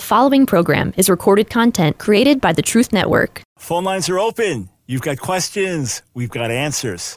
The following program is recorded content created by the Truth Network. Phone lines are open. You've got questions, we've got answers.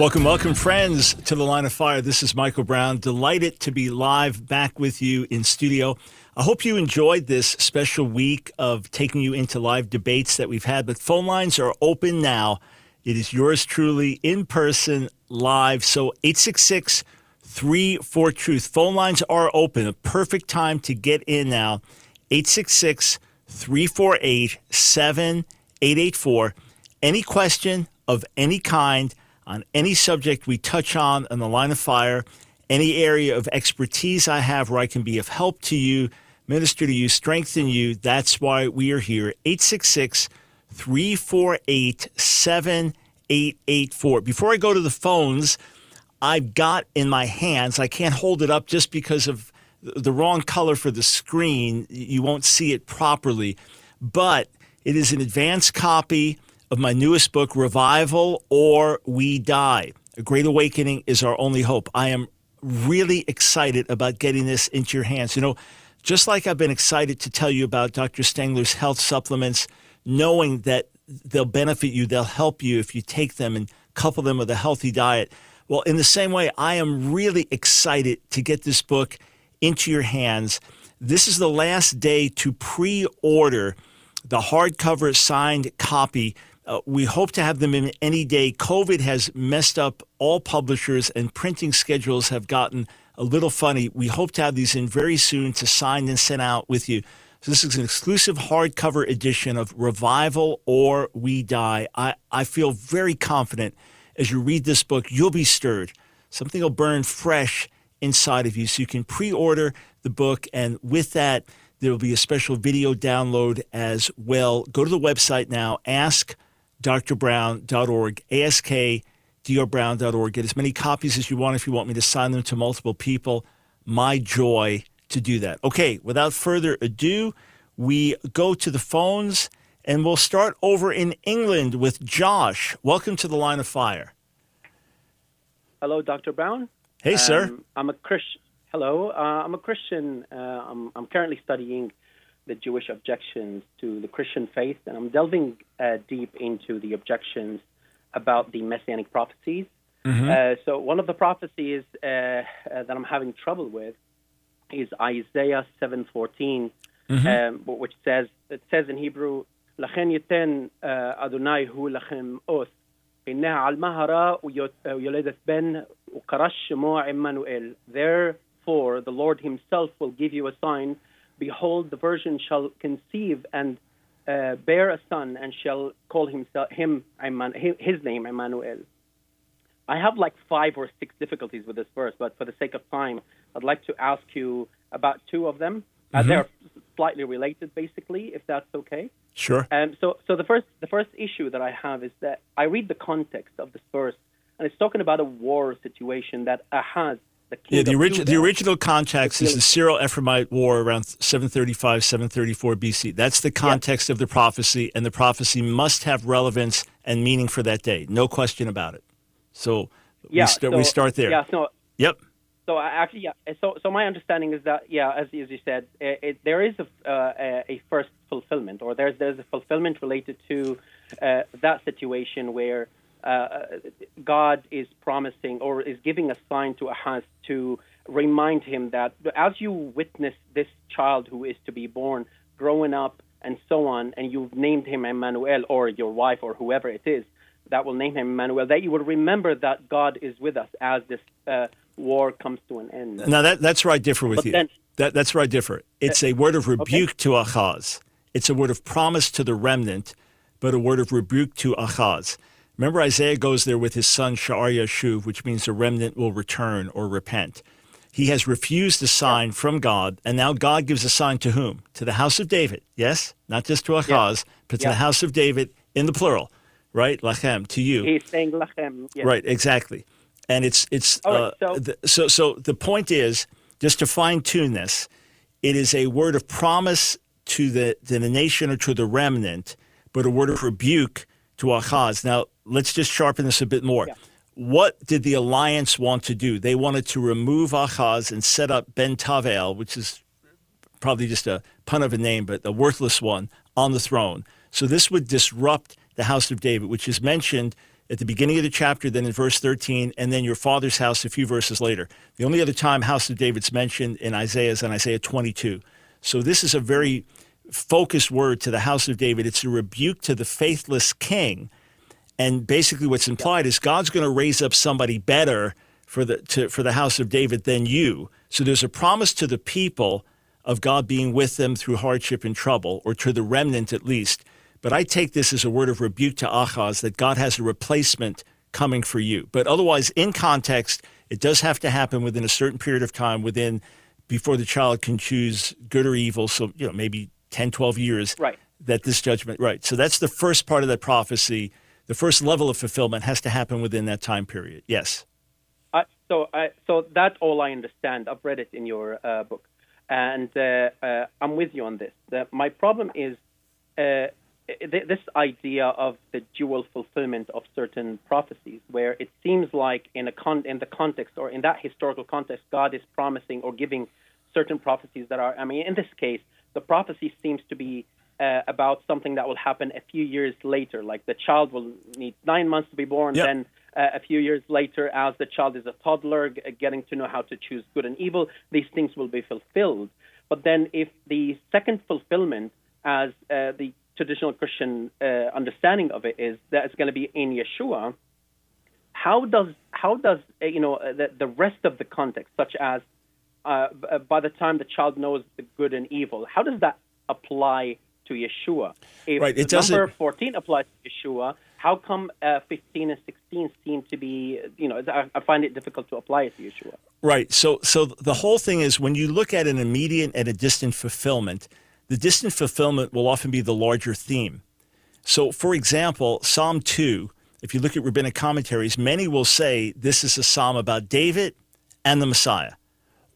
Welcome, welcome, friends, to the Line of Fire. This is Michael Brown. Delighted to be live back with you in studio. I hope you enjoyed this special week of taking you into live debates that we've had, but phone lines are open now. It is yours truly in person, live. So 866 34 Truth. Phone lines are open. A perfect time to get in now. 866 348 7884. Any question of any kind on any subject we touch on in the line of fire, any area of expertise I have where I can be of help to you, minister to you, strengthen you. That's why we are here. 866 348 7884. Before I go to the phones, I've got in my hands, I can't hold it up just because of the wrong color for the screen. You won't see it properly, but it is an advanced copy of my newest book, Revival or We Die. A Great Awakening is our only hope. I am really excited about getting this into your hands. You know, just like I've been excited to tell you about Dr. Stengler's health supplements, knowing that they'll benefit you, they'll help you if you take them and couple them with a healthy diet. Well, in the same way, I am really excited to get this book into your hands. This is the last day to pre order the hardcover signed copy uh, we hope to have them in any day. COVID has messed up all publishers, and printing schedules have gotten a little funny. We hope to have these in very soon to sign and send out with you. So this is an exclusive hardcover edition of Revival or We Die. I, I feel very confident as you read this book, you'll be stirred. Something will burn fresh inside of you. So you can pre order the book, and with that, there will be a special video download as well. Go to the website now, ask drbrown.org, askdrbrown.org. Get as many copies as you want if you want me to sign them to multiple people. My joy to do that. Okay, without further ado, we go to the phones and we'll start over in England with Josh. Welcome to the line of fire. Hello, Dr. Brown. Hey, um, sir. I'm a Christian. Hello, uh, I'm a Christian. Uh, I'm, I'm currently studying the Jewish objections to the Christian faith, and I'm delving uh, deep into the objections about the messianic prophecies. Mm-hmm. Uh, so one of the prophecies uh, uh that I'm having trouble with is Isaiah 7:14, mm-hmm. um, which says it says in Hebrew, "Lachen yiten Adonai hu lachem oth." إنها علمها ويولدت بن وقرش شموع Emmanuel. Therefore, the Lord Himself will give you a sign Behold, the virgin shall conceive and uh, bear a son, and shall call himself him his name Emmanuel. I have like five or six difficulties with this verse, but for the sake of time, I'd like to ask you about two of them. Mm-hmm. Uh, they're slightly related, basically, if that's okay. Sure. Um, so, so the first the first issue that I have is that I read the context of this verse, and it's talking about a war situation that Ahaz the yeah, the, orig- the original context is the Syro-Ephraimite War around 735, 734 BC. That's the context yeah. of the prophecy, and the prophecy must have relevance and meaning for that day. No question about it. So, yeah, we, st- so, we start there. Yeah, so, yep. So actually, yeah. So, so my understanding is that, yeah, as, as you said, it, it, there is a, uh, a first fulfillment, or there's there's a fulfillment related to uh, that situation where uh, God is promising or is giving a sign to Ahaz to remind him that as you witness this child who is to be born growing up and so on, and you've named him Emmanuel or your wife or whoever it is that will name him Emmanuel, that you will remember that God is with us as this uh, war comes to an end. Now that, that's where I differ with but you. Then, that, that's where I differ. It's a word of rebuke okay. to Ahaz. It's a word of promise to the remnant, but a word of rebuke to Ahaz. Remember, Isaiah goes there with his son Sha'ar Yashuv, which means the remnant will return or repent. He has refused a sign from God, and now God gives a sign to whom? To the house of David. Yes, not just to Achaz, but to Yeah. the house of David in the plural, right? Lachem to you. He's saying lachem. Yes. Right, exactly. And it's it's right, uh, so- the, so so the point is just to fine tune this. It is a word of promise to the to the nation or to the remnant, but a word of rebuke to Achaz. Now let's just sharpen this a bit more. What did the alliance want to do? They wanted to remove Achaz and set up Ben Tavel, which is probably just a pun of a name, but a worthless one, on the throne. So this would disrupt the house of David, which is mentioned at the beginning of the chapter, then in verse 13, and then your father's house a few verses later. The only other time house of David's mentioned in Isaiah is in Isaiah 22. So this is a very focused word to the house of David. It's a rebuke to the faithless king. And basically, what's implied is God's going to raise up somebody better for the to, for the house of David than you. So there's a promise to the people of God being with them through hardship and trouble, or to the remnant at least. But I take this as a word of rebuke to Ahaz that God has a replacement coming for you. But otherwise, in context, it does have to happen within a certain period of time, within before the child can choose good or evil. So you know maybe 10, 12 years Right. that this judgment right. So that's the first part of that prophecy. The first level of fulfillment has to happen within that time period. Yes. I, so, I, so that's all I understand. I've read it in your uh, book, and uh, uh, I'm with you on this. My problem is uh, th- this idea of the dual fulfillment of certain prophecies, where it seems like in a con- in the context or in that historical context, God is promising or giving certain prophecies that are. I mean, in this case, the prophecy seems to be uh, about something that will happen a few years later. Like the child will need nine months to be born, Yep. then uh, a few years later, as the child is a toddler, g- getting to know how to choose good and evil, these things will be fulfilled. But then, if the second fulfillment, as uh, the traditional Christian uh, understanding of it is, that it's going to be in Yeshua, how does how does uh, you know uh, the, the rest of the context, such as uh, by the time the child knows the good and evil, how does that apply to Yeshua? If Right, it the number doesn't- 14 applies to Yeshua, how come uh, 15 and 16 seem to be, you know, I, I find it difficult to apply it to Yeshua. Right. So so the whole thing is when you look at an immediate and a distant fulfillment, the distant fulfillment will often be the larger theme. So for example, Psalm 2, if you look at rabbinic commentaries, many will say this is a psalm about David and the Messiah.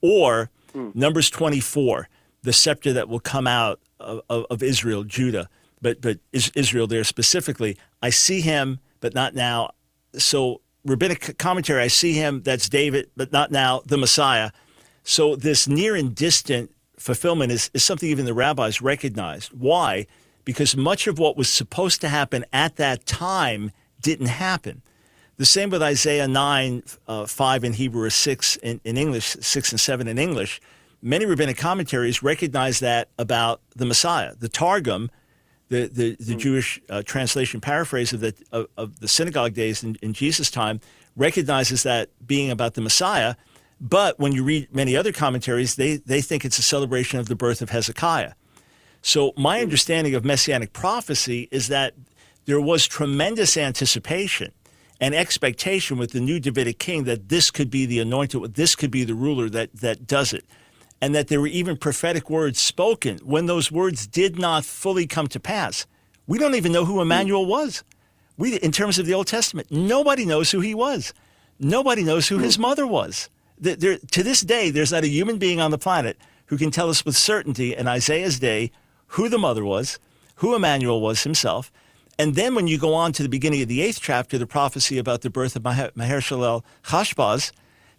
Or hmm. Numbers 24, the scepter that will come out of, of, of Israel, Judah, but but is Israel there specifically. I see him, but not now. So rabbinic commentary, I see him. That's David, but not now. The Messiah. So this near and distant fulfillment is, is something even the rabbis recognized. Why? Because much of what was supposed to happen at that time didn't happen. The same with Isaiah 9, uh, 5 in Hebrew, or 6 in, in English, 6 and 7 in English. Many rabbinic commentaries recognize that about the Messiah. The Targum, the, the, the Jewish uh, translation paraphrase of the, of, of the synagogue days in, in Jesus' time, recognizes that being about the Messiah. But when you read many other commentaries, they, they think it's a celebration of the birth of Hezekiah. So, my understanding of messianic prophecy is that there was tremendous anticipation and expectation with the new Davidic king that this could be the anointed, this could be the ruler that, that does it. And that there were even prophetic words spoken when those words did not fully come to pass. We don't even know who Emmanuel was. We, in terms of the Old Testament, nobody knows who he was. Nobody knows who his mother was. There- to this day, there's not a human being on the planet who can tell us with certainty in Isaiah's day who the mother was, who Emmanuel was himself. And then when you go on to the beginning of the eighth chapter, the prophecy about the birth of Maher- Maher-shalal Chashbaz,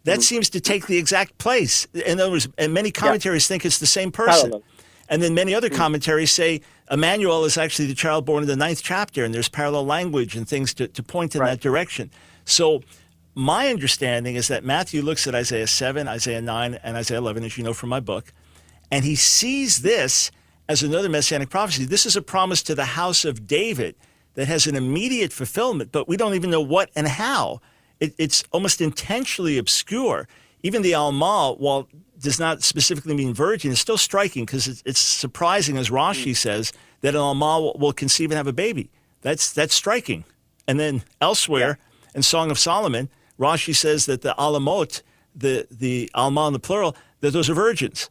that mm-hmm. seems to take the exact place. In other words, and many commentaries think it's the same person. Parallel. And then many other mm-hmm. commentaries say Emmanuel is actually the child born in the ninth chapter, and there's parallel language and things to, to point in that direction. So, my understanding is that Matthew looks at Isaiah 7, Isaiah 9, and Isaiah 11, as you know from my book, and he sees this as another messianic prophecy. This is a promise to the house of David that has an immediate fulfillment, but we don't even know what and how. It, it's almost intentionally obscure. Even the Alma, while does not specifically mean virgin, is still striking because it's, it's surprising, as Rashi mm. says, that an Alma will, will conceive and have a baby. That's that's striking. And then elsewhere in Song of Solomon, Rashi says that the Alamot, the the alma in the plural, that those are virgins.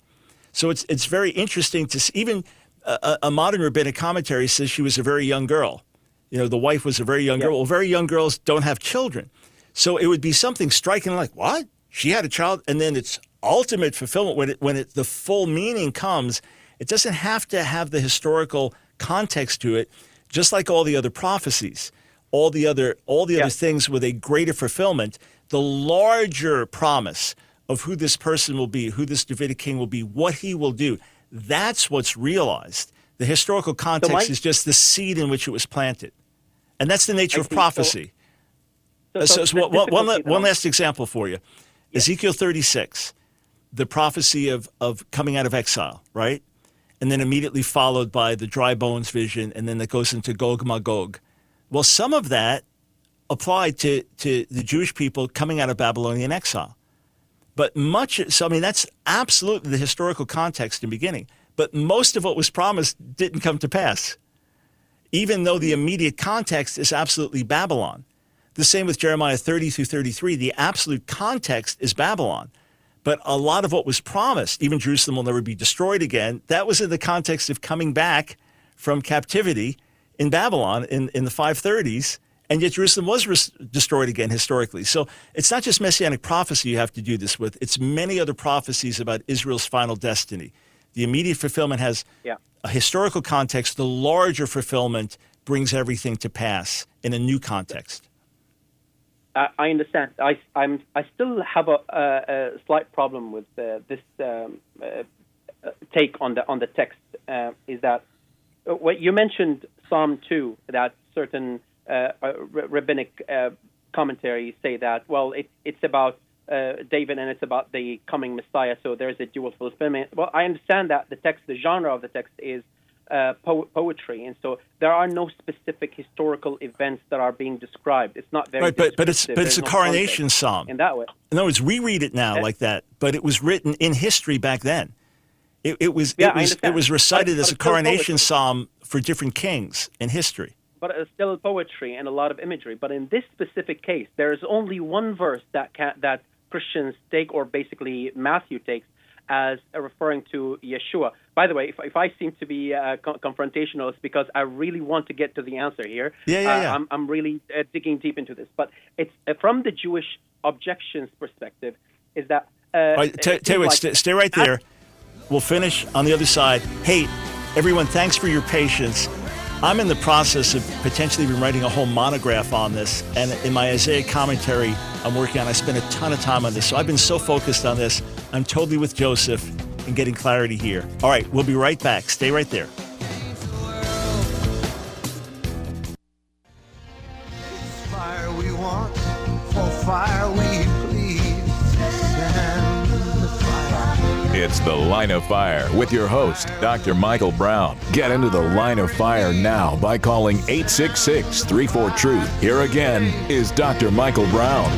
So it's it's very interesting to see, even a, a modern rabbinic commentary says she was a very young girl. You know, the wife was a very young girl. Well, very young girls don't have children. So it would be something striking like, what? She had a child, and then it's ultimate fulfillment when it, when it, the full meaning comes. It doesn't have to have the historical context to it, just like all the other prophecies, all the other all the yeah. other things with a greater fulfillment. The larger promise of who this person will be, who this Davidic king will be, what he will do. That's what's realized. The historical context so my, is just the seed in which it was planted. And that's the nature I of prophecy. So, so, so, one, one, one, last example for you Ezekiel 36, the prophecy of, of coming out of exile, right? And then immediately followed by the dry bones vision, and then that goes into Gog Magog. Well, some of that applied to, to the Jewish people coming out of Babylonian exile. But much, so I mean, that's absolutely the historical context in beginning. But most of what was promised didn't come to pass, even though the immediate context is absolutely Babylon. The same with Jeremiah 30 through 33. The absolute context is Babylon. But a lot of what was promised, even Jerusalem will never be destroyed again, that was in the context of coming back from captivity in Babylon in, in the 530s and yet Jerusalem was res- destroyed again historically. So it's not just messianic prophecy you have to do this with, it's many other prophecies about Israel's final destiny. The immediate fulfillment has yeah. a historical context, the larger fulfillment brings everything to pass in a new context. I understand. I, I'm, I still have a, a, a slight problem with uh, this um, uh, take on the on the text. Uh, is that uh, what you mentioned Psalm two that certain uh, uh rabbinic uh, commentaries say that well, it, it's about uh, David and it's about the coming Messiah, so there's a dual fulfillment. Well, I understand that the text, the genre of the text is uh, po- poetry, and so there are no specific historical events that are being described. It's not very right, but but it's but it's a no coronation psalm in that way. In other words, we read it now like that, but it was written in history back then. It, it was yeah, it was it was recited but, as a coronation psalm for different kings in history but it's still poetry and a lot of imagery. But in this specific case, there is only one verse that can, that Christians take, or basically Matthew takes, as referring to Yeshua. By the way, if, if I seem to be uh, co- confrontational, it's because I really want to get to the answer here. Yeah, yeah, yeah. Uh, I'm, I'm really uh, digging deep into this. But it's uh, from the Jewish objections perspective, is that. Uh, right, t- you like, st- stay right there. We'll finish on the other side. Hey, everyone, thanks for your patience. I'm in the process of potentially even writing a whole monograph on this. And in my Isaiah commentary I'm working on, I spent a ton of time on this. So I've been so focused on this. I'm totally with Joseph in getting clarity here. All right, we'll be right back. Stay right there. Fire we It's The Line of Fire with your host, Dr. Michael Brown. Get into the line of fire now by calling 866 34 Truth. Here again is Dr. Michael Brown.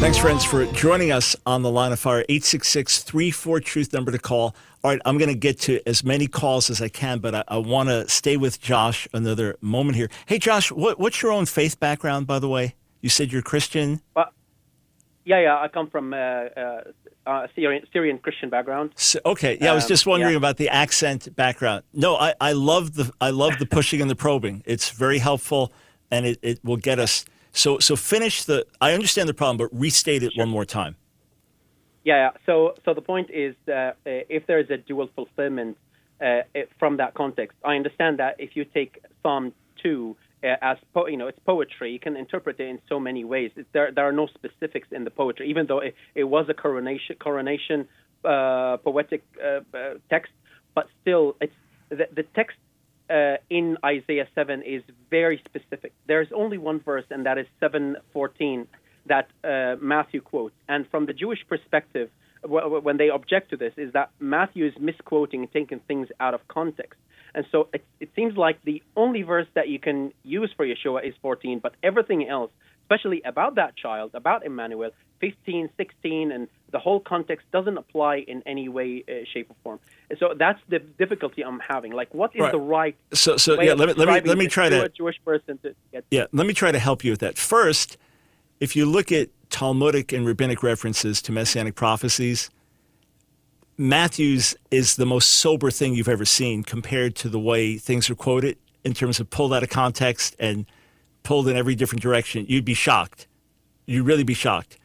Thanks, friends, for joining us on The Line of Fire. 866 34 Truth number to call. All right, I'm going to get to as many calls as I can, but I, I want to stay with Josh another moment here. Hey, Josh, what, what's your own faith background, by the way? You said you're Christian? Well, yeah, yeah. I come from uh, uh, uh, Syrian, Syrian Christian background. So, okay, yeah, I was just um, wondering yeah. about the accent background. No, I, I love the I love the pushing and the probing. It's very helpful, and it, it will get us. So so finish the. I understand the problem, but restate it sure. one more time. Yeah, yeah. So so the point is that uh, if there is a dual fulfillment uh, from that context, I understand that if you take Psalm two as po- you know, it's poetry. You can interpret it in so many ways. There, there are no specifics in the poetry, even though it, it was a coronation, coronation uh, poetic uh, uh text. But still, it's the, the text uh, in Isaiah seven is very specific. There's only one verse, and that is seven fourteen that uh, Matthew quotes. And from the Jewish perspective, when they object to this, is that Matthew is misquoting and taking things out of context. And so it, it seems like the only verse that you can use for Yeshua is 14, but everything else, especially about that child, about Emmanuel, 15, 16, and the whole context doesn't apply in any way, uh, shape, or form. And so that's the difficulty I'm having. Like, what is right. the right? So, so yeah, let me let me let me try to Jewish person to get. Yeah, let me try to help you with that. First, if you look at Talmudic and rabbinic references to messianic prophecies, Matthew's is the most sober thing you've ever seen compared to the way things are quoted in terms of pulled out of context and pulled in every different direction. You'd be shocked. You'd really be shocked.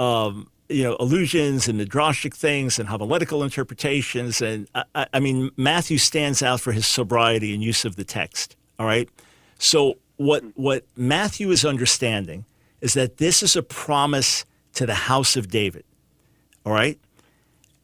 Um, you know, allusions and midrashic things and homiletical interpretations. And I, I mean, Matthew stands out for his sobriety and use of the text. All right. So what what Matthew is understanding is that this is a promise to the house of David. All right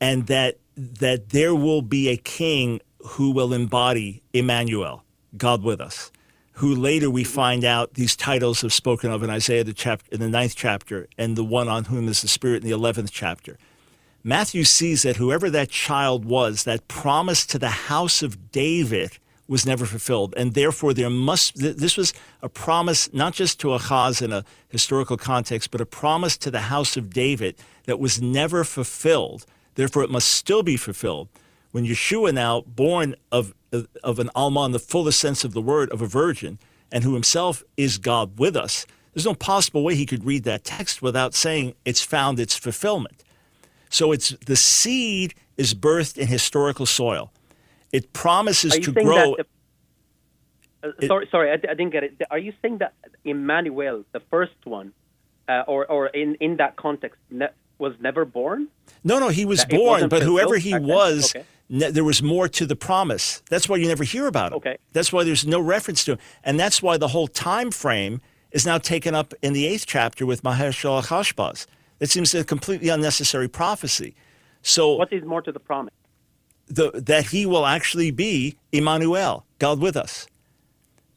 and that that there will be a king who will embody Emmanuel, God with us, who later we find out these titles are spoken of in Isaiah the chapter in the ninth chapter, and the one on whom is the Spirit in the eleventh chapter. Matthew sees that whoever that child was, that promise to the house of David was never fulfilled, and therefore there must. This was a promise not just to Ahaz in a historical context, but a promise to the house of David that was never fulfilled Therefore, it must still be fulfilled. When Yeshua, now born of, of an Alma in the fullest sense of the word, of a virgin, and who himself is God with us, there's no possible way he could read that text without saying it's found its fulfillment. So it's the seed is birthed in historical soil. It promises to grow. The, uh, it, sorry, sorry, I, I, didn't get it. Are you saying that Emmanuel, the first one, uh, or or in in that context, was never born? No, no, he was that born, but whoever he was, okay. ne- there was more to the promise. That's why you never hear about him. Okay. That's why there's no reference to him, and that's why the whole time frame is now taken up in the eighth chapter with Maher-shalal Hashbaz. It seems a completely unnecessary prophecy. So, what is more to the promise? The, that he will actually be Emmanuel, God with us.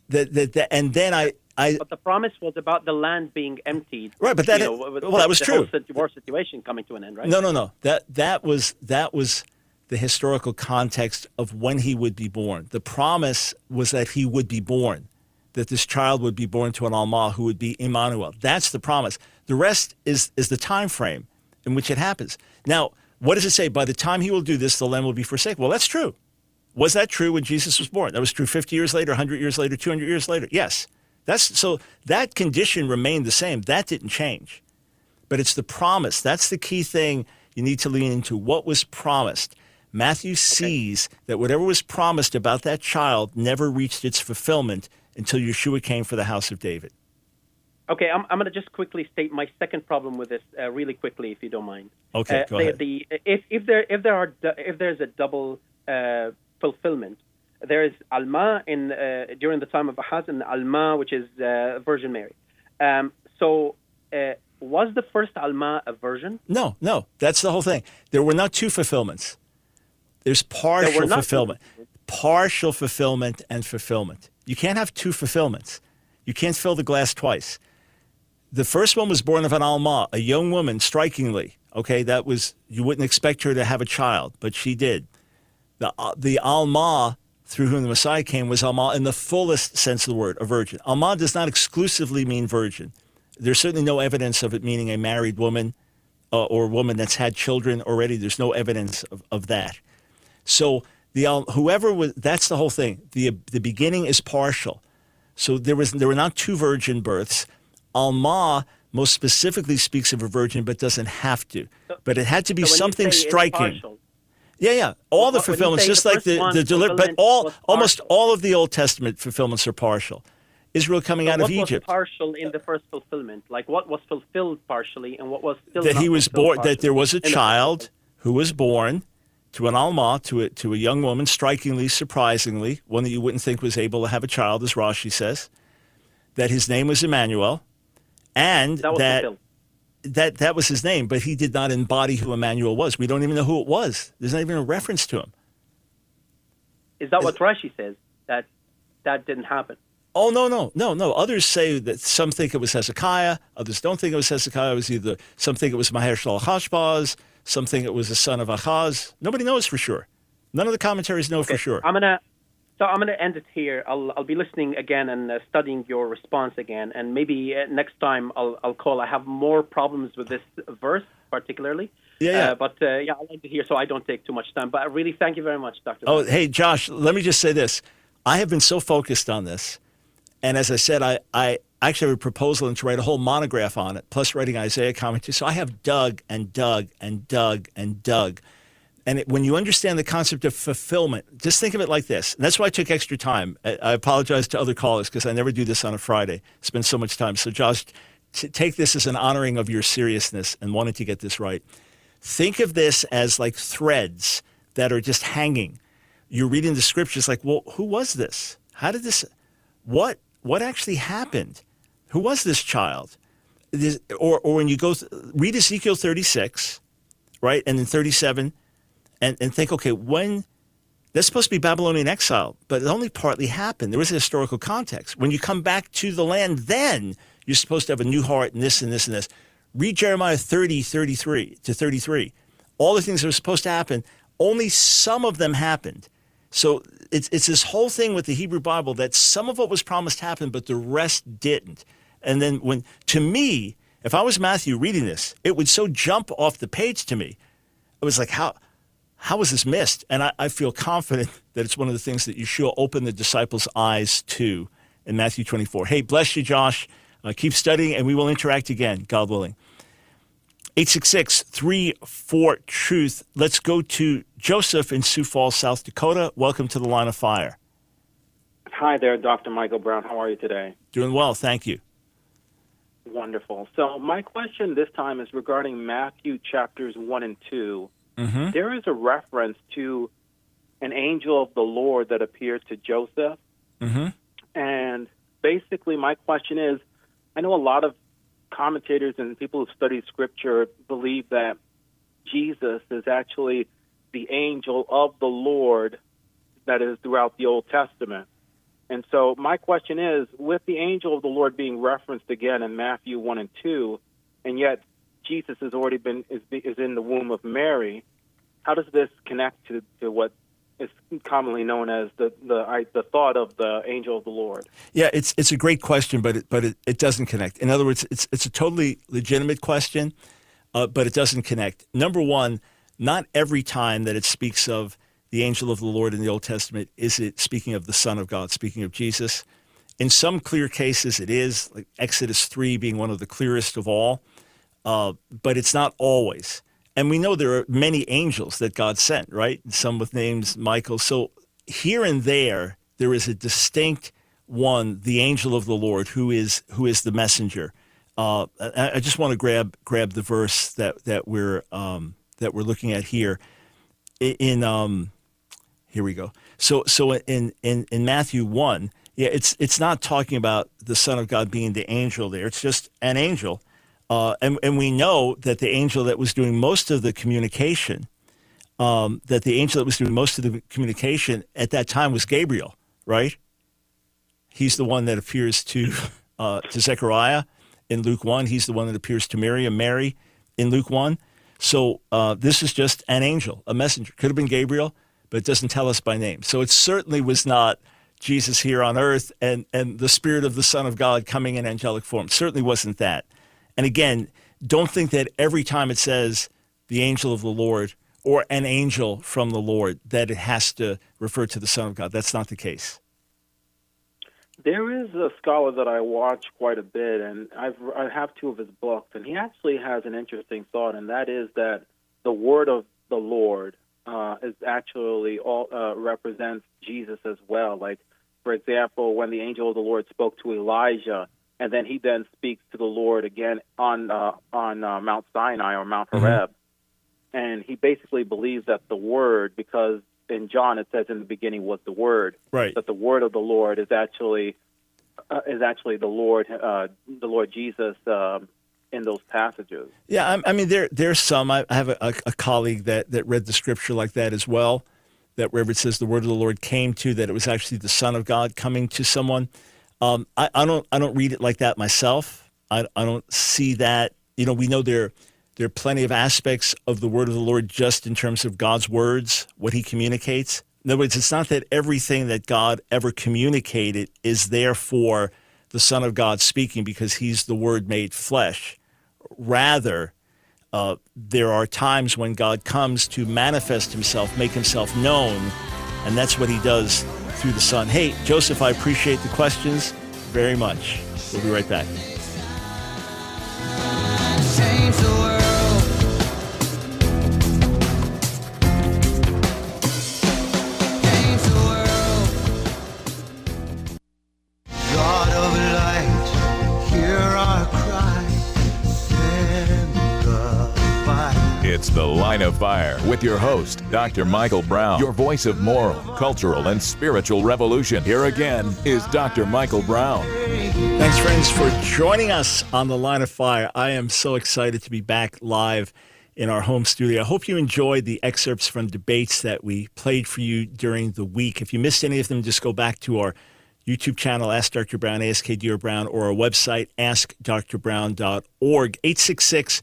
That, that, that, and then I, I, but the promise was about the land being emptied. Right, but that know, well, that was the true. War situation coming to an end, right? No, no, no. That that was that was the historical context of when he would be born. The promise was that he would be born, that this child would be born to an Alma who would be Emmanuel. That's the promise. The rest is is the time frame in which it happens. Now, what does it say? By the time he will do this, the land will be forsaken. Well, that's true. Was that true when Jesus was born? That was true 50 years later, 100 years later, 200 years later. Yes. That's so that condition remained the same. That didn't change. But it's the promise. That's the key thing you need to lean into. What was promised? Matthew okay. sees that whatever was promised about that child never reached its fulfillment until Yeshua came for the house of David. Okay, I'm, I'm going to just quickly state my second problem with this, uh, really quickly, if you don't mind. Okay, uh, go the, ahead. The, if, if there if there are if there's a double uh, fulfillment, there is Alma in uh, during the time of Ahaz and Alma, which is uh, Virgin Mary. Um, so, uh, was the first Alma a virgin? No, no. That's the whole thing. There were not two fulfillments. There's partial fulfillment, two. partial fulfillment, and fulfillment. You can't have two fulfillments. You can't fill the glass twice. The first one was born of an Alma, a young woman, strikingly. Okay, that was you wouldn't expect her to have a child, but she did. The uh, the Alma through whom the Messiah came was Alma in the fullest sense of the word, a virgin. Alma does not exclusively mean virgin. There's certainly no evidence of it meaning a married woman uh, or a woman that's had children already. There's no evidence of, of that. So the whoever was that's the whole thing. The the beginning is partial. So there was there were not two virgin births. Alma most specifically speaks of a virgin, but doesn't have to. But it had to be so something striking. Yeah, yeah. All well, the fulfillments, just the like the, the deliver, but all almost all of the Old Testament fulfillments are partial. Israel coming so out of Egypt. partial in the first fulfillment? Like what was fulfilled partially and what was still that he was born. Partially? That there was a child who was born to an alma, to a, to a young woman, strikingly, surprisingly, one that you wouldn't think was able to have a child, as Rashi says. That his name was Emmanuel, and that, that that that was his name, but he did not embody who Emmanuel was. We don't even know who it was. There's not even a reference to him. Is that Is, what Rashi says? That that didn't happen. Oh no no no no! Others say that some think it was Hezekiah. Others don't think it was Hezekiah. It was either some think it was Maher-shalal Hashbaz. Some think it was the son of Ahaz. Nobody knows for sure. None of the commentaries know okay. for sure. I'm gonna so I'm going to end it here. I'll, I'll be listening again and uh, studying your response again, and maybe uh, next time I'll, I'll call. I have more problems with this verse particularly. Yeah, yeah. Uh, but uh, yeah, I like to hear so I don't take too much time. But I really thank you very much, Doctor. Oh, hey, Josh, let me just say this. I have been so focused on this, and as I said, I, I actually have a proposal and to write a whole monograph on it, plus writing Isaiah commentary. So I have dug and dug and dug and dug. And it, when you understand the concept of fulfillment, just think of it like this. And that's why I took extra time. I, I apologize to other callers because I never do this on a Friday. Spend so much time. So, Josh, t- take this as an honoring of your seriousness and wanting to get this right. Think of this as like threads that are just hanging. You're reading the scriptures like, well, who was this? How did this? What what actually happened? Who was this child? This, or or when you go th- read Ezekiel 36, right, and then 37, and and think, okay, when that's supposed to be Babylonian exile, but it only partly happened. There was a historical context. When you come back to the land, then you're supposed to have a new heart and this and this and this. Read Jeremiah 30, 33 to 33. All the things that were supposed to happen, only some of them happened. So it's, it's this whole thing with the Hebrew Bible that some of what was promised happened, but the rest didn't. And then when, to me, if I was Matthew reading this, it would so jump off the page to me. It was like, how, how was this missed? And I, I feel confident that it's one of the things that Yeshua opened the disciples' eyes to in Matthew 24. Hey, bless you, Josh. Uh, keep studying, and we will interact again, God willing. 866 34 Truth. Let's go to Joseph in Sioux Falls, South Dakota. Welcome to the line of fire. Hi there, Dr. Michael Brown. How are you today? Doing well, thank you. Wonderful. So, my question this time is regarding Matthew chapters 1 and 2. Mm-hmm. There is a reference to an angel of the Lord that appeared to Joseph. Mm-hmm. And basically, my question is I know a lot of commentators and people who study scripture believe that Jesus is actually the angel of the Lord that is throughout the Old Testament. And so my question is with the angel of the Lord being referenced again in Matthew 1 and 2, and yet Jesus has already been is, is in the womb of Mary, how does this connect to, to what is commonly known as the the the thought of the angel of the Lord. Yeah, it's it's a great question, but it, but it, it doesn't connect. In other words, it's it's a totally legitimate question, uh, but it doesn't connect. Number one, not every time that it speaks of the angel of the Lord in the Old Testament is it speaking of the Son of God, speaking of Jesus. In some clear cases, it is like Exodus three being one of the clearest of all, uh, but it's not always. And we know there are many angels that God sent, right? Some with names Michael. So here and there, there is a distinct one, the angel of the Lord, who is who is the messenger. Uh, I, I, just want to grab grab the verse that that we're um, that we're looking at here. In um, here we go. So so in in in Matthew one, yeah, it's it's not talking about the Son of God being the angel there. It's just an angel uh, and, and we know that the angel that was doing most of the communication, um, that the angel that was doing most of the communication at that time was Gabriel, right? He's the one that appears to uh, to Zechariah in Luke one. He's the one that appears to Miriam, Mary in Luke one. So uh, this is just an angel, a messenger. Could have been Gabriel, but it doesn't tell us by name. So it certainly was not Jesus here on earth and, and the Spirit of the Son of God coming in angelic form. certainly wasn't that. And again, don't think that every time it says the angel of the Lord or an angel from the Lord that it has to refer to the Son of God. That's not the case. There is a scholar that I watch quite a bit, and I've I have two of his books, and he actually has an interesting thought, and that is that the word of the Lord uh, is actually all uh, represents Jesus as well. Like, for example, when the angel of the Lord spoke to Elijah, and then he then speaks to the Lord again on uh, on uh, Mount Sinai or Mount mm-hmm. Horeb, mm-hmm. and he basically believes that the Word, because in John it says in the beginning was the Word, right? That the Word of the Lord is actually uh, is actually the Lord, uh, the Lord Jesus. Um, in those passages, yeah, I, I mean there there's some. I, have a, a, colleague that that read the scripture like that as well. That wherever it says the word of the Lord came to, that it was actually the Son of God coming to someone. Um, I, I, don't I don't read it like that myself. I, I don't see that. You know, we know there there are plenty of aspects of the word of the Lord just in terms of God's words, what He communicates. In other words, it's not that everything that God ever communicated is therefore the Son of God speaking because He's the Word made flesh. Rather, uh, there are times when God comes to manifest Himself, make Himself known, and that's what He does through the Son. Hey, Joseph, I appreciate the questions very much. We'll be right back. Line of Fire with your host, Dr. Michael Brown, your voice of moral, cultural, and spiritual revolution. Here again is Dr. Michael Brown. Thanks, friends, for joining us on the Line of Fire. I am so excited to be back live in our home studio. I hope you enjoyed the excerpts from debates that we played for you during the week. If you missed any of them, just go back to our YouTube channel, Ask Dr. Brown, ASK Brown, or our website, askdrbrown.org, 866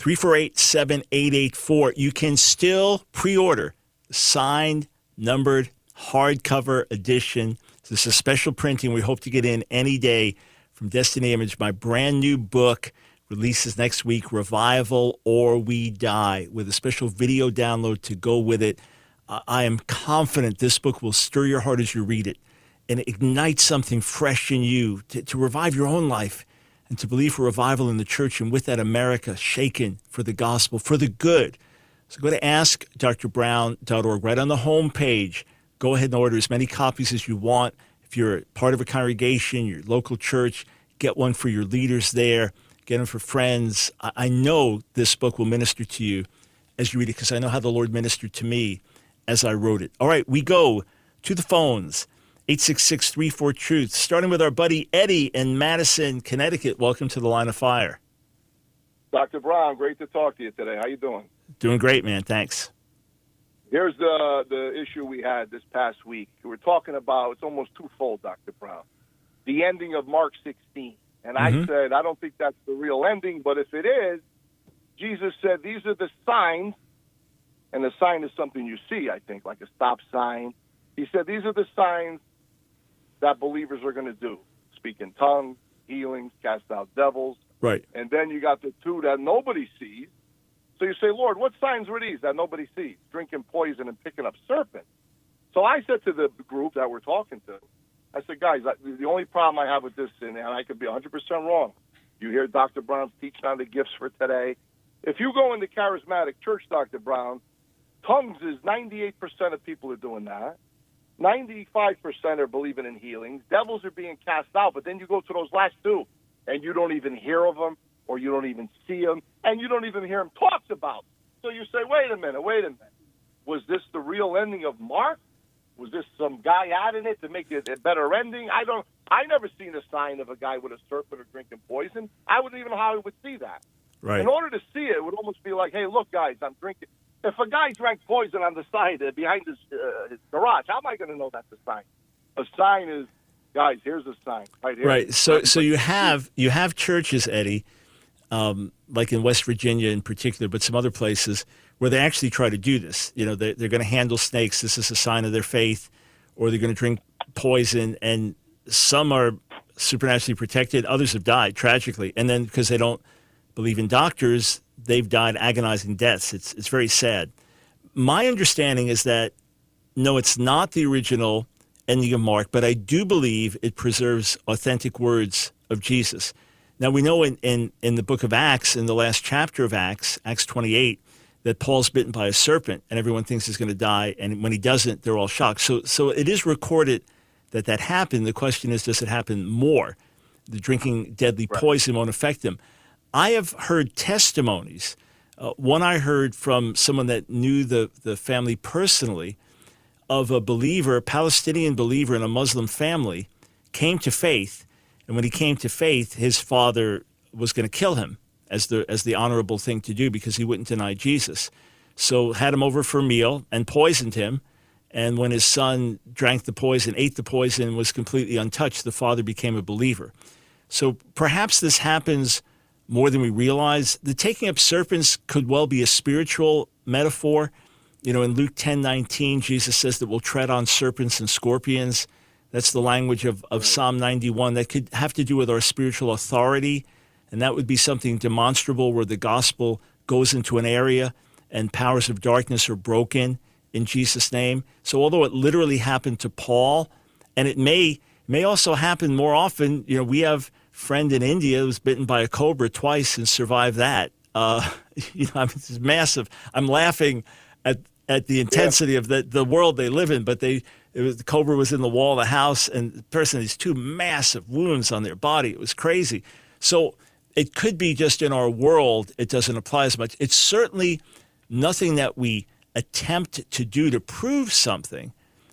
348 7884. You can still pre order signed, numbered, hardcover edition. This is a special printing we hope to get in any day from Destiny Image. My brand new book releases next week, Revival or We Die, with a special video download to go with it. I am confident this book will stir your heart as you read it and ignite something fresh in you to, to revive your own life and to believe for revival in the church and with that America shaken for the gospel, for the good. So go to askdrbrown.org. Right on the home page, go ahead and order as many copies as you want. If you're part of a congregation, your local church, get one for your leaders there, get them for friends. I, know this book will minister to you as you read it because I know how the Lord ministered to me as I wrote it. All right, we go to the phones. 866 34 Truth, starting with our buddy Eddie in Madison, Connecticut. Welcome to the line of fire. Dr. Brown, great to talk to you today. How you doing? Doing great, man. Thanks. Here's the the issue we had this past week. We're talking about it's almost twofold, Dr. Brown. The ending of Mark 16. And I Mhm. said, I don't think that's the real ending, but if it is, Jesus said these are the signs, and the sign is something you see, I think, like a stop sign. He said these are the signs that believers are going to do speak in tongues, healings, cast out devils. Right. And then you got the two that nobody sees. So you say, Lord, what signs were these that nobody sees? Drinking poison and picking up serpents. So I said to the group that we're talking to, I said, guys, the only problem I have with this, and and I could be 100% wrong. You hear Dr. Brown's teaching on the gifts for today. If you go into charismatic church, Dr. Brown, tongues is 98% of people are doing that. 95% are believing in healings. Devils are being cast out, but then you go to those last two, and you don't even hear of them, or you don't even see them, and you don't even hear them talked about. So you say, wait a minute, wait a minute. Was this the real ending of Mark? Was this some guy adding it to make it a better ending? I don't. I never seen a sign of a guy with a serpent or drinking poison. I wouldn't even know how I would see that. Right. In order to see it, it would almost be like, hey, look, guys, I'm drinking. If a guy drank poison on the side uh, behind his, uh, his garage, how am I going to know that's a sign? A sign is, guys, here's a sign right here. Right. So, so you have you have churches, Eddie, um, like in West Virginia in particular, but some other places where they actually try to do this. You know, they're, they're going to handle snakes. This is a sign of their faith, or they're going to drink poison, and some are supernaturally protected. Others have died tragically, and then because they don't believe in doctors, they've died agonizing deaths. It's it's very sad. My understanding is that no, it's not the original ending of Mark, but I do believe it preserves authentic words of Jesus. Now, we know in, in, in the book of Acts, in the last chapter of Acts, Acts 28, that Paul's bitten by a serpent and everyone thinks he's going to die. And when he doesn't, they're all shocked. So, so it is recorded that that happened. The question is, does it happen more? The drinking deadly poison won't affect him. I have heard testimonies. Uh, one I heard from someone that knew the, the family personally of a believer, a Palestinian believer in a Muslim family, came to faith. And when he came to faith, his father was going to kill him as the, as the honorable thing to do because he wouldn't deny Jesus. So had him over for a meal and poisoned him. And when his son drank the poison, ate the poison, was completely untouched, the father became a believer. So perhaps this happens more than we realize. The taking up serpents could well be a spiritual metaphor. You know, in Luke 10 19, Jesus says that we'll tread on serpents and scorpions. That's the language of, of Psalm 91. That could have to do with our spiritual authority. And that would be something demonstrable where the gospel goes into an area and powers of darkness are broken in Jesus' name. So, although it literally happened to Paul, and it may may also happen more often, you know, we have friend in India was bitten by a cobra twice and survived that. Uh, you know, I mean, it's massive. I'm laughing at at the intensity of the the world they live in, but they it was the cobra was in the wall of the house, and the person had these two massive wounds on their body. It was crazy. So it could be just in our world it doesn't apply as much. It's certainly nothing that we attempt to do to prove something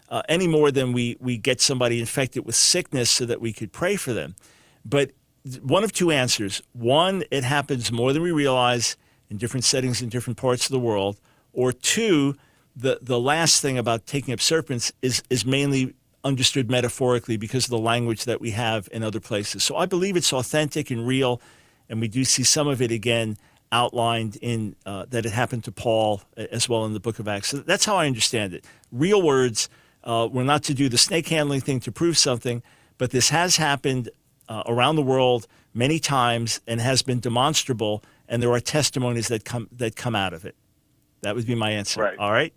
uh, any more than we, we get somebody infected with sickness so that we could pray for them. But one of two answers. One, it happens more than we realize in different settings in different parts of the world. Or two, the, the last thing about taking up serpents is, is mainly understood metaphorically because of the language that we have in other places. So I believe it's authentic and real, and we do see some of it again outlined in uh, that it happened to Paul as well in the book of Acts. So that's how I understand it. Real words. Uh, we're not to do the snake handling thing to prove something, but this has happened uh, around the world many times and has been demonstrable, and there are testimonies that come that come out of it. That would be my answer. Right. All right.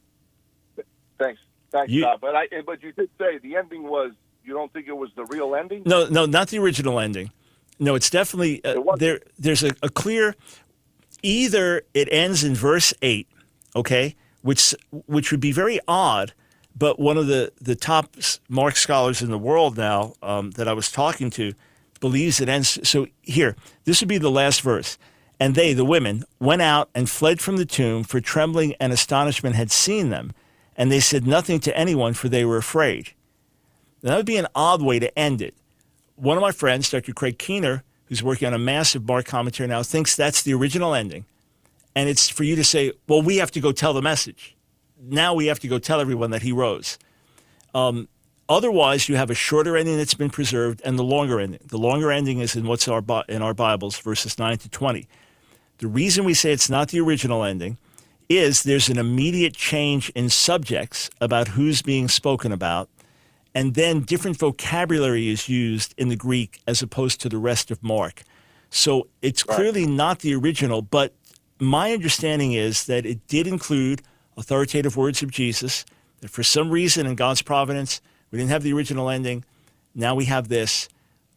Thanks, thanks, You- Todd. But I but you did say the ending was you don't think it was the real ending? No, no, not the original ending. No, it's definitely uh, It there. There's a, a clear. Either it ends in verse eight, okay, which which would be very odd, but one of the the top Mark scholars in the world now um, that I was talking to believes it ends. So here, this would be the last verse. And they, the women, went out and fled from the tomb, for trembling and astonishment had seen them. And they said nothing to anyone, for they were afraid. Now, that would be an odd way to end it. One of my friends, Dr. Craig Keener, who's working on a massive Mark commentary now, thinks that's the original ending. And it's for you to say, well, we have to go tell the message. Now we have to go tell everyone that he rose. Um, otherwise, you have a shorter ending that's been preserved and the longer ending. The longer ending is in what's our in our Bibles, verses 9 to 20. The reason we say it's not the original ending is there's an immediate change in subjects about who's being spoken about, and then different vocabulary is used in the Greek as opposed to the rest of Mark. So it's clearly not the original, but my understanding is that it did include authoritative words of Jesus. That for some reason in God's providence, we didn't have the original ending. Now we have this.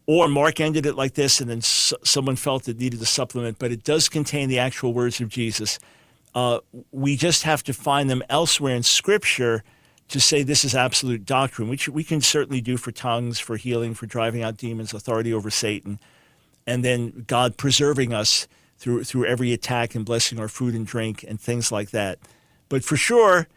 Or Mark ended it like this, and then s- someone felt it needed a supplement, but it does contain the actual words of Jesus. Uh, we just have to find them elsewhere in Scripture to say this is absolute doctrine, which we can certainly do for tongues, for healing, for driving out demons, authority over Satan, and then God preserving us through through every attack and blessing our food and drink and things like that. But for sure,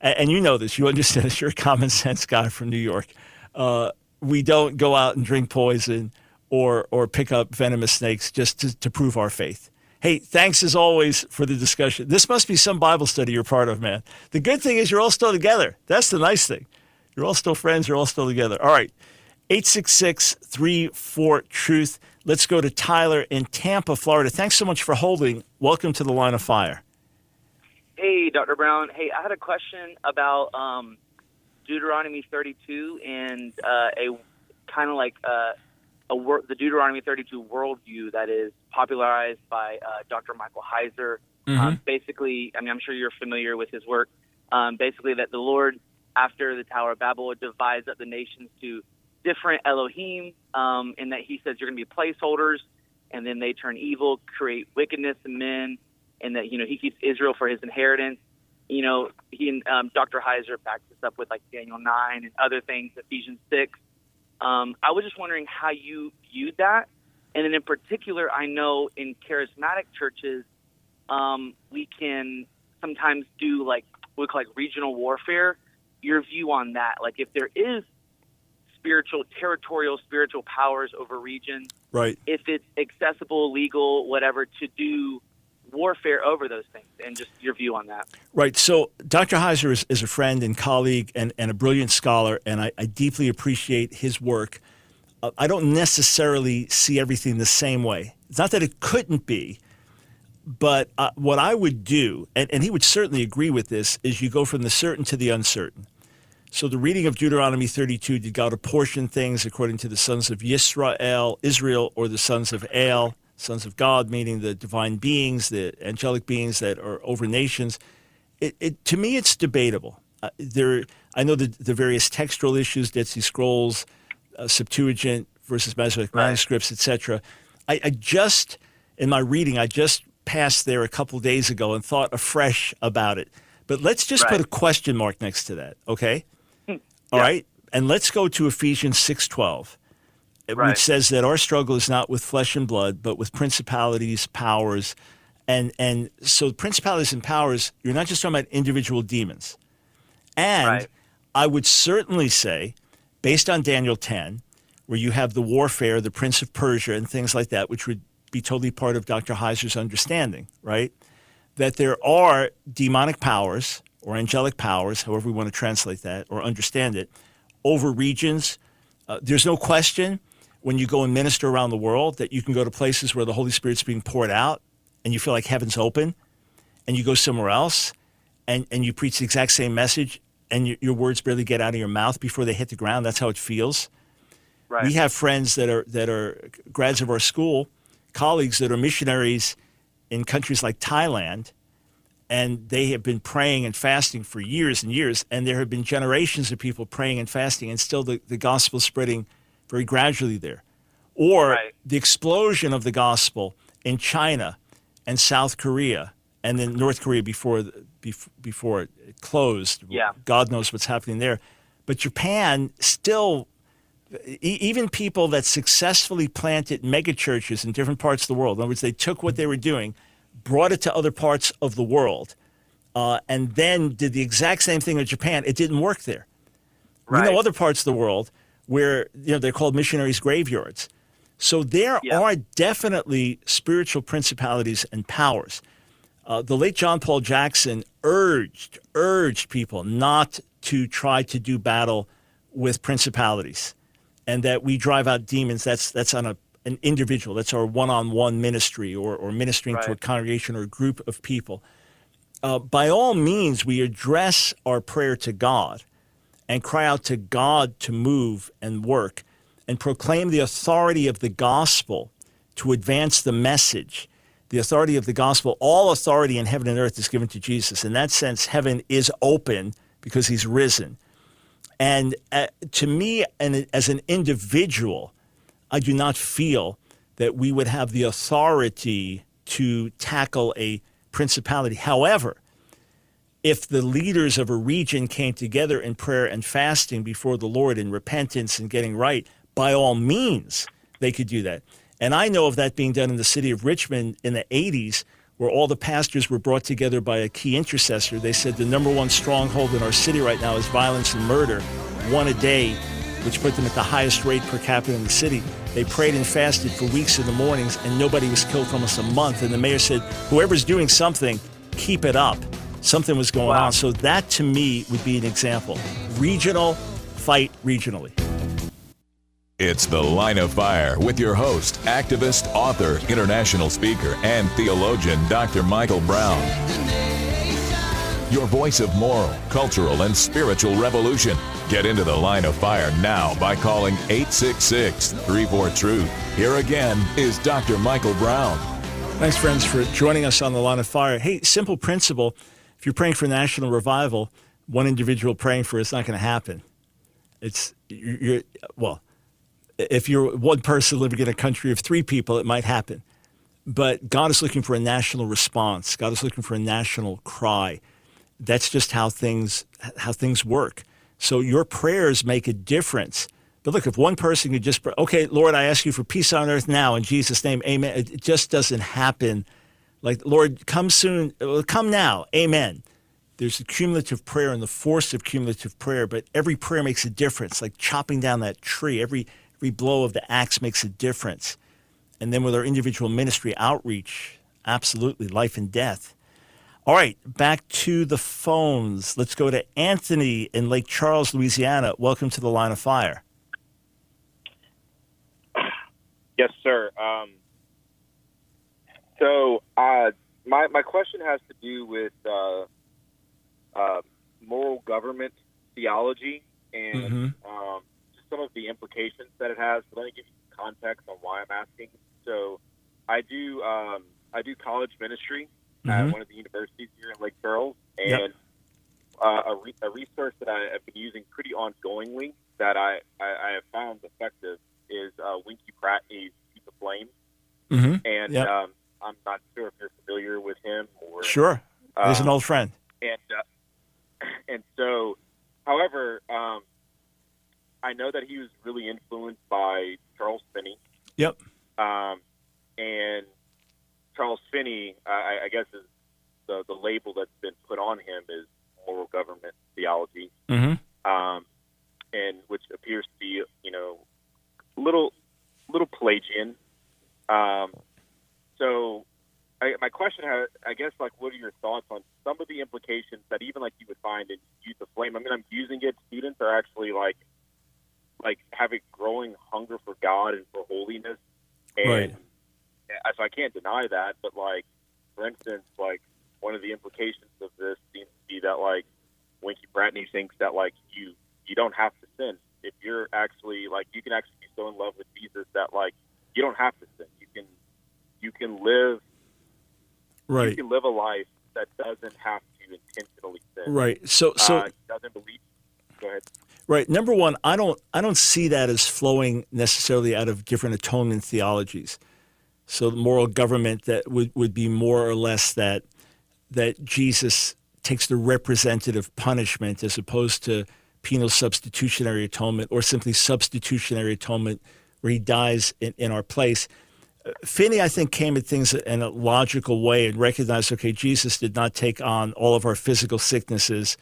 and you know this, you understand this, you're a common sense guy from New York. Uh, we don't go out and drink poison or or pick up venomous snakes just to, to prove our faith. Hey, thanks as always for the discussion. This must be some Bible study you're part of, man. The good thing is you're all still together. That's the nice thing. You're all still friends. You're all still together. All right. 866 34 Truth. Let's go to Tyler in Tampa, Florida. Thanks so much for holding. Welcome to the line of fire. Hey, Dr. Brown. Hey, I had a question about um, Deuteronomy 32 and uh, a kind of like uh, a wor- the Deuteronomy 32 worldview that is popularized by uh, Dr. Michael Heiser. Um, basically, I mean, I'm sure you're familiar with his work. Um, basically, that the Lord, after the Tower of Babel, divides up the nations to different Elohim, um, and that He says you're going to be placeholders, and then they turn evil, create wickedness in men, and that you know He keeps Israel for His inheritance. You know, he and um, Dr. Heiser backs this up with like Daniel nine and other things, Ephesians six. Um, I was just wondering how you viewed that, and then in particular, I know in charismatic churches um, we can sometimes do like what we call like regional warfare. Your view on that, like if there is spiritual, territorial, spiritual powers over regions, Right. if it's accessible, legal, whatever, to do warfare over those things, and just your view on that. Right. So Dr. Heiser is, is a friend and colleague and, and a brilliant scholar, and I, I deeply appreciate his work. Uh, I don't necessarily see everything the same way. It's not that it couldn't be, but uh, what I would do, and, and he would certainly agree with this, is you go from the certain to the uncertain. So the reading of Deuteronomy 32, did God apportion things according to the sons of Yisrael, Israel, or the sons of El, sons of God, meaning the divine beings, the angelic beings that are over nations? It, it, to me, it's debatable. Uh, there, I know the, the various textual issues, Dead Sea Scrolls, uh, Septuagint, versus Masoretic manuscripts, etc. I, I just in my reading, I just passed there a couple days ago and thought afresh about it. But let's just put a question mark next to that, okay? All right, and let's go to Ephesians six twelve, which says that our struggle is not with flesh and blood, but with principalities, powers, and and so principalities and powers. You're not just talking about individual demons, and Right. I would certainly say, based on Daniel ten, where you have the warfare, the Prince of Persia, and things like that, which would be totally part of Dr. Heiser's understanding, right? That there are demonic powers or angelic powers, however we want to translate that or understand it, over regions. Uh, there's no question when you go and minister around the world that you can go to places where the Holy Spirit's being poured out and you feel like heaven's open, and you go somewhere else and, and you preach the exact same message and your, your words barely get out of your mouth before they hit the ground. That's how it feels. Right. We have friends that are that are grads of our school, colleagues that are missionaries in countries like Thailand, and they have been praying and fasting for years and years, and there have been generations of people praying and fasting, and still the, the gospel spreading very gradually there. Or Right. the explosion of the gospel in China and South Korea and then North Korea before before it closed. Yeah. God knows what's happening there. But Japan still even people that successfully planted megachurches in different parts of the world, in other words, they took what they were doing, brought it to other parts of the world, uh, and then did the exact same thing in Japan. It didn't work there. We know other parts of the world where you know they're called missionaries' graveyards. So there Yeah. are definitely spiritual principalities and powers. Uh, the late John Paul Jackson urged urged people not to try to do battle with principalities, and that we drive out demons. That's that's on a an individual. That's our one-on-one ministry, or or ministering to a congregation or a group of people. Uh, by all means, we address our prayer to God and cry out to God to move and work and proclaim the authority of the gospel to advance the message. The authority of the gospel, all authority in heaven and earth is given to Jesus. In that sense, heaven is open because he's risen. And uh, to me, and as an individual, I do not feel that we would have the authority to tackle a principality. However, if the leaders of a region came together in prayer and fasting before the Lord in repentance and getting right, by all means, they could do that. And I know of that being done in the city of Richmond in the 80s, where all the pastors were brought together by a key intercessor. They said the number one stronghold in our city right now is violence and murder, one a day, which put them at the highest rate per capita in the city. They prayed and fasted for weeks in the mornings, and nobody was killed for almost a month. And the mayor said, whoever's doing something, keep it up. Something was going Wow. on. So that to me would be an example. Regional, fight regionally. It's The Line of Fire with your host, activist, author, international speaker, and theologian, Dr. Michael Brown. Your voice of moral, cultural, and spiritual revolution. Get into The Line of Fire now by calling 866 34 Truth. Here again is Dr. Michael Brown. Thanks, friends, for joining us on the line of fire. Hey, simple principle. You're praying for a national revival, one individual praying for it's not going to happen. It's you're, well, if you're one person living in a country of three people, it might happen. But God is looking for a national response. God is looking for a national cry. That's just how things how things work. So your prayers make a difference. But look, if one person could just pray, okay, Lord, I ask you for peace on earth now in Jesus' name, Amen. It just doesn't happen. Like, Lord, come soon, uh, come now, Amen. There's a cumulative prayer and the force of cumulative prayer, but every prayer makes a difference. Like chopping down that tree, every every blow of the axe makes a difference. And then with our individual ministry outreach, absolutely life and death. All right, back to the phones. Let's go to Anthony in Lake Charles, Louisiana. Welcome to the line of fire. Yes, sir. Um, so, uh, my my question has to do with uh, uh, moral government theology and um, just some of the implications that it has. But let me give you some context on why I'm asking. So, I do um, I do college ministry at Mhm. one of the universities here in Lake Charles, Yep. and uh, a, re- a resource that I have been using pretty ongoingly that I, I, I have found effective is uh, Winkie Pratney's Keep the Flame, Mm-hmm. and Yep. um, I'm not sure if you're familiar with him or Sure. He's an um, old friend. and uh, and so, however, um, I know that he was really influenced by Charles Finney, Yep. um, and Charles Finney, I, I guess, is the the label that's been put on him is moral government theology, Mm-hmm. um, and which appears to be, you know, a little little Pelagian. Um, so, I, my question, I guess, like, what are your thoughts on some of the implications that even like you would find in Youth Aflame? I mean, I'm using it. Students are actually like, like having a growing hunger for God and for holiness, and Right. so I can't deny that. But like, for instance, like one of the implications of this seems to be that like Winkie Pratney thinks that like you you don't have to sin if you're actually like you can actually be so in love with Jesus that like you don't have to sin. You can live right. you can live a life that doesn't have to intentionally sin. Right. So so uh, doesn't believe. Go ahead. Right. Number one, I don't I don't see that as flowing necessarily out of different atonement theologies. So the moral government that would, would be more or less that that Jesus takes the representative punishment as opposed to penal substitutionary atonement or simply substitutionary atonement where he dies in, in our place. Finney, I think, came at things in a logical way and recognized, okay, Jesus did not take on all of our physical sicknesses.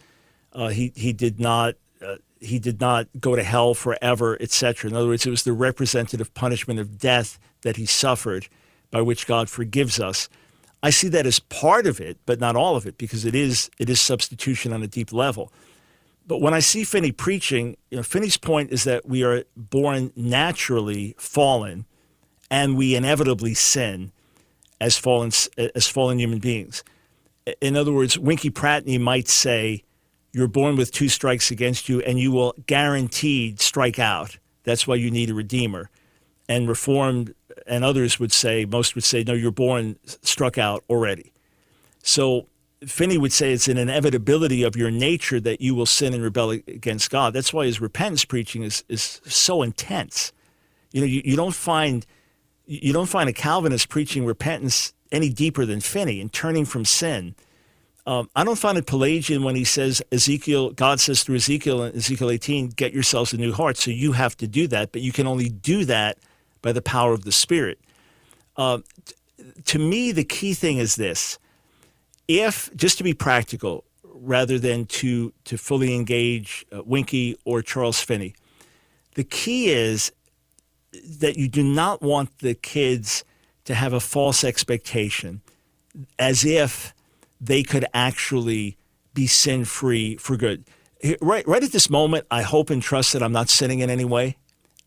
Uh, he he did not uh, he did not go to hell forever, etc. In other words, it was the representative punishment of death that he suffered, by which God forgives us. I see that as part of it, but not all of it, because it is it is substitution on a deep level. But when I see Finney preaching, you know, Finney's point is that we are born naturally fallen, and we inevitably sin as fallen as fallen human beings. In other words, Winkie Pratney might say, "You're born with two strikes against you, and you will guaranteed strike out. That's why you need a redeemer." And Reformed and others would say, most would say, "No, you're born struck out already." So Finney would say it's an inevitability of your nature that you will sin and rebel against God. That's why his repentance preaching is, is so intense. You know, you, you don't find you don't find a Calvinist preaching repentance any deeper than Finney and turning from sin. Um, I don't find it Pelagian when he says Ezekiel, God says through Ezekiel Ezekiel 18, get yourselves a new heart. So you have to do that, but you can only do that by the power of the Spirit. Uh, t- to me, the key thing is this if just to be practical rather than to to fully engage uh, Winkie or Charles Finney, the key is that you do not want the kids to have a false expectation, as if they could actually be sin free for good. Right, right at this moment, I hope and trust that I'm not sinning in any way.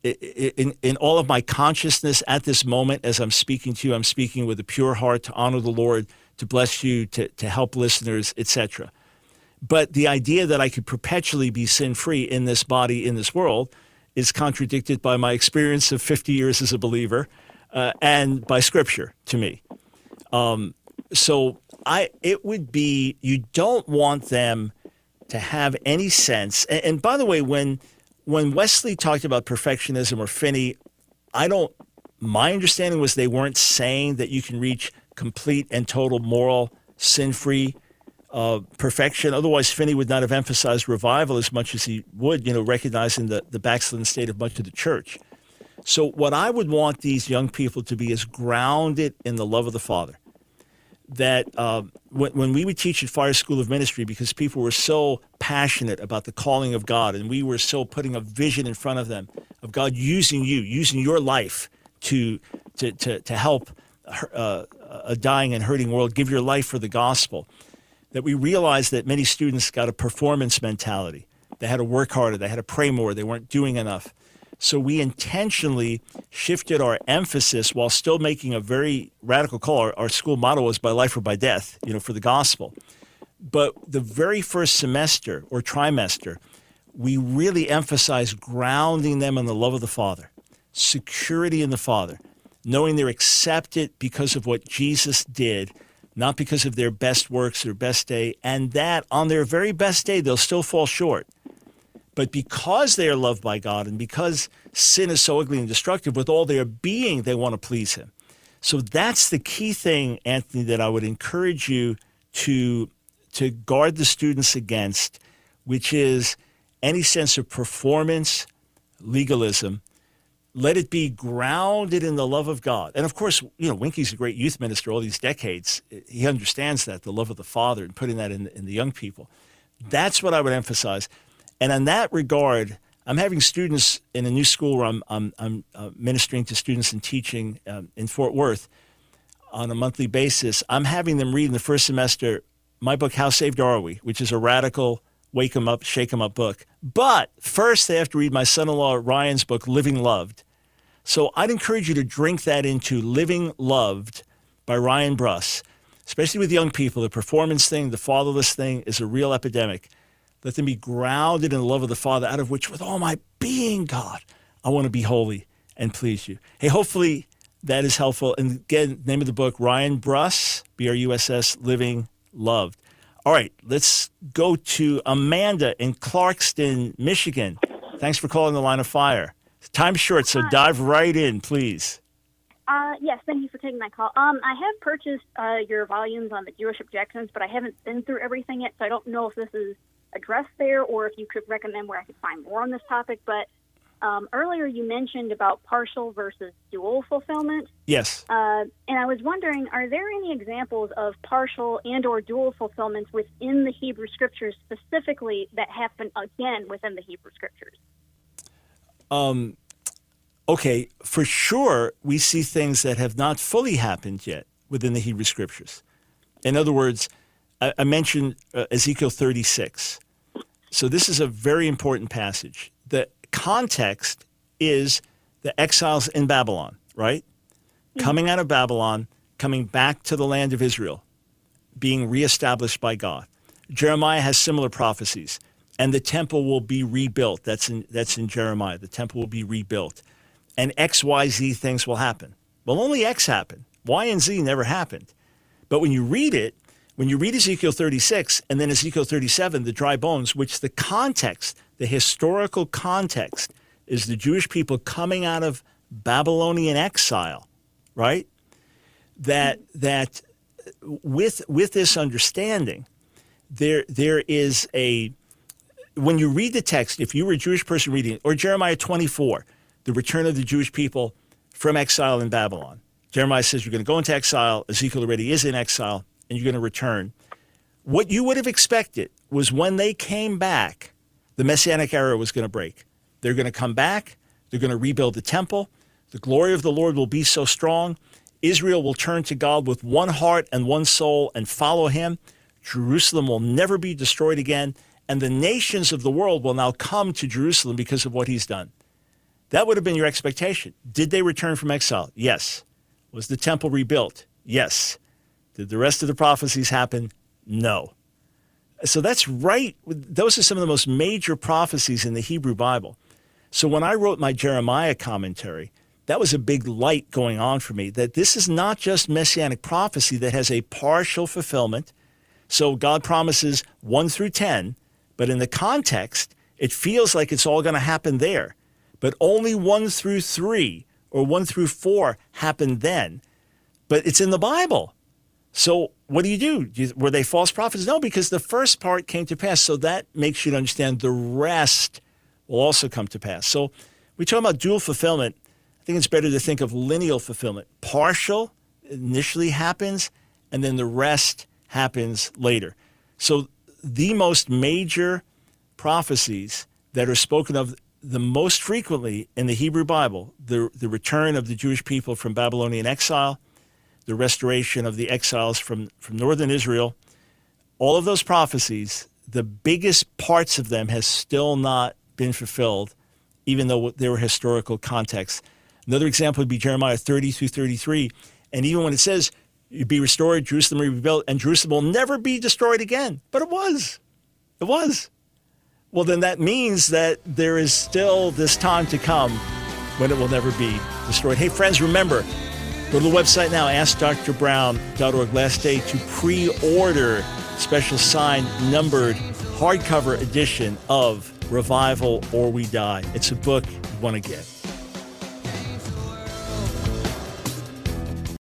In, in all of my consciousness at this moment, as I'm speaking to you, I'm speaking with a pure heart to honor the Lord, to bless you, to, to help listeners, etc. But the idea that I could perpetually be sin free in this body, in this world, is contradicted by my experience of 50 years as a believer uh, and by Scripture to me. Um, so I, it would be you don't want them to have any sense. And, and by the way, when when Wesley talked about perfectionism or Finney, I don't. My understanding was they weren't saying that you can reach complete and total moral sin-free uh, perfection. Otherwise, Finney would not have emphasized revival as much as he would, you know, recognizing the, the backslidden state of much of the church. So, what I would want these young people to be is grounded in the love of the Father. That um, when, when we would teach at Fire School of Ministry, because people were so passionate about the calling of God, and we were so putting a vision in front of them of God using you, using your life to to to, to help uh, a dying and hurting world, give your life for the gospel that we realized that many students got a performance mentality. They had to work harder, they had to pray more, they weren't doing enough. So we intentionally shifted our emphasis while still making a very radical call. Our, our school motto was by life or by death, you know, for the gospel. But the very first semester or trimester, we really emphasized grounding them in the love of the Father, security in the Father, knowing they're accepted because of what Jesus did not because of their best works, their best day, and that on their very best day, they'll still fall short. But because they are loved by God and because sin is so ugly and destructive, with all their being, they want to please Him. So that's the key thing, Anthony, that I would encourage you to, to guard the students against, which is any sense of performance, legalism. Let it be grounded in the love of God. And of course, you know, Winkie's a great youth minister all these decades. He understands that, the love of the Father, and putting that in, in the young people. That's what I would emphasize. And in that regard, I'm having students in a new school where I'm, I'm, I'm uh, ministering to students and teaching um, in Fort Worth on a monthly basis. I'm having them read in the first semester my book, How Saved Are We, which is a radical wake 'em up, shake 'em up book. But first, they have to read my son in law Ryan's book, Living Loved. So I'd encourage you to drink that into Living Loved by Ryan Bruss, especially with young people. The performance thing, the fatherless thing is a real epidemic. Let them be grounded in the love of the Father, out of which, with all my being, God, I want to be holy and please you. Hey, hopefully that is helpful. And again, name of the book, Ryan Bruss, B R U S S, Living Loved. All right, let's go to Amanda in Clarkston, Michigan. Thanks for calling the line of fire. Time's short, so dive right in, please. Uh, yes, thank you for taking my call. Um, I have purchased uh, your volumes on the Jewish objections, but I haven't been through everything yet, so I don't know if this is addressed there or if you could recommend where I could find more on this topic. But um, earlier you mentioned about partial versus dual fulfillment, Yes. uh, and I was wondering, are there any examples of partial and/or dual fulfillments within the Hebrew Scriptures specifically that happen again within the Hebrew Scriptures? Um, okay, for sure, we see things that have not fully happened yet within the Hebrew Scriptures. In other words, I, I mentioned uh, Ezekiel 36. So this is a very important passage. The context is the exiles in Babylon, right? Coming out of Babylon, coming back to the land of Israel, being reestablished by God. Jeremiah has similar prophecies, and the temple will be rebuilt. That's in, that's in Jeremiah. The temple will be rebuilt, and X, Y, Z things will happen. Well, only X happened. Y and Z never happened. But when you read it, when you read Ezekiel 36 and then Ezekiel 37, the dry bones, which the context, the historical context, is the Jewish people coming out of Babylonian exile, right? That that with with this understanding, there there is a when you read the text, if you were a Jewish person reading it, or Jeremiah 24, the return of the Jewish people from exile in Babylon. Jeremiah says you're going to go into exile. Ezekiel already is in exile, and you're going to return. What you would have expected was when they came back, the Messianic era was going to break. They're going to come back. They're going to rebuild the temple. The glory of the Lord will be so strong. Israel will turn to God with one heart and one soul and follow him. Jerusalem will never be destroyed again. And the nations of the world will now come to Jerusalem because of what he's done. That would have been your expectation. Did they return from exile? Yes. Was the temple rebuilt? Yes. Did the rest of the prophecies happen? No. So that's right. Those are some of the most major prophecies in the Hebrew Bible. So when I wrote my Jeremiah commentary, that was a big light going on for me that this is not just messianic prophecy that has a partial fulfillment. So God promises 1 through 10, but in the context, it feels like it's all going to happen there. But only 1 through 3 or 1 through 4 happened then. But it's in the Bible. So what do you do? Were they false prophets? No, because the first part came to pass. So that makes you understand the rest will also come to pass. So we talk about dual fulfillment. I think it's better to think of lineal fulfillment. Partial initially happens, and then the rest happens later. So the most major prophecies that are spoken of the most frequently in the Hebrew Bible, the, the return of the Jewish people from Babylonian exile, the restoration of the exiles from, from northern Israel, all of those prophecies, the biggest parts of them has still not been fulfilled, even though there were historical contexts. Another example would be Jeremiah 30 through 33. And even when it says, be restored, Jerusalem rebuilt, and Jerusalem will never be destroyed again. But it was. It was. Well, then that means that there is still this time to come when it will never be destroyed. Hey, friends, remember, go to the website now, askdrbrown.org. Last day to pre order special signed, numbered, hardcover edition of Revival or We Die. It's a book you want to get.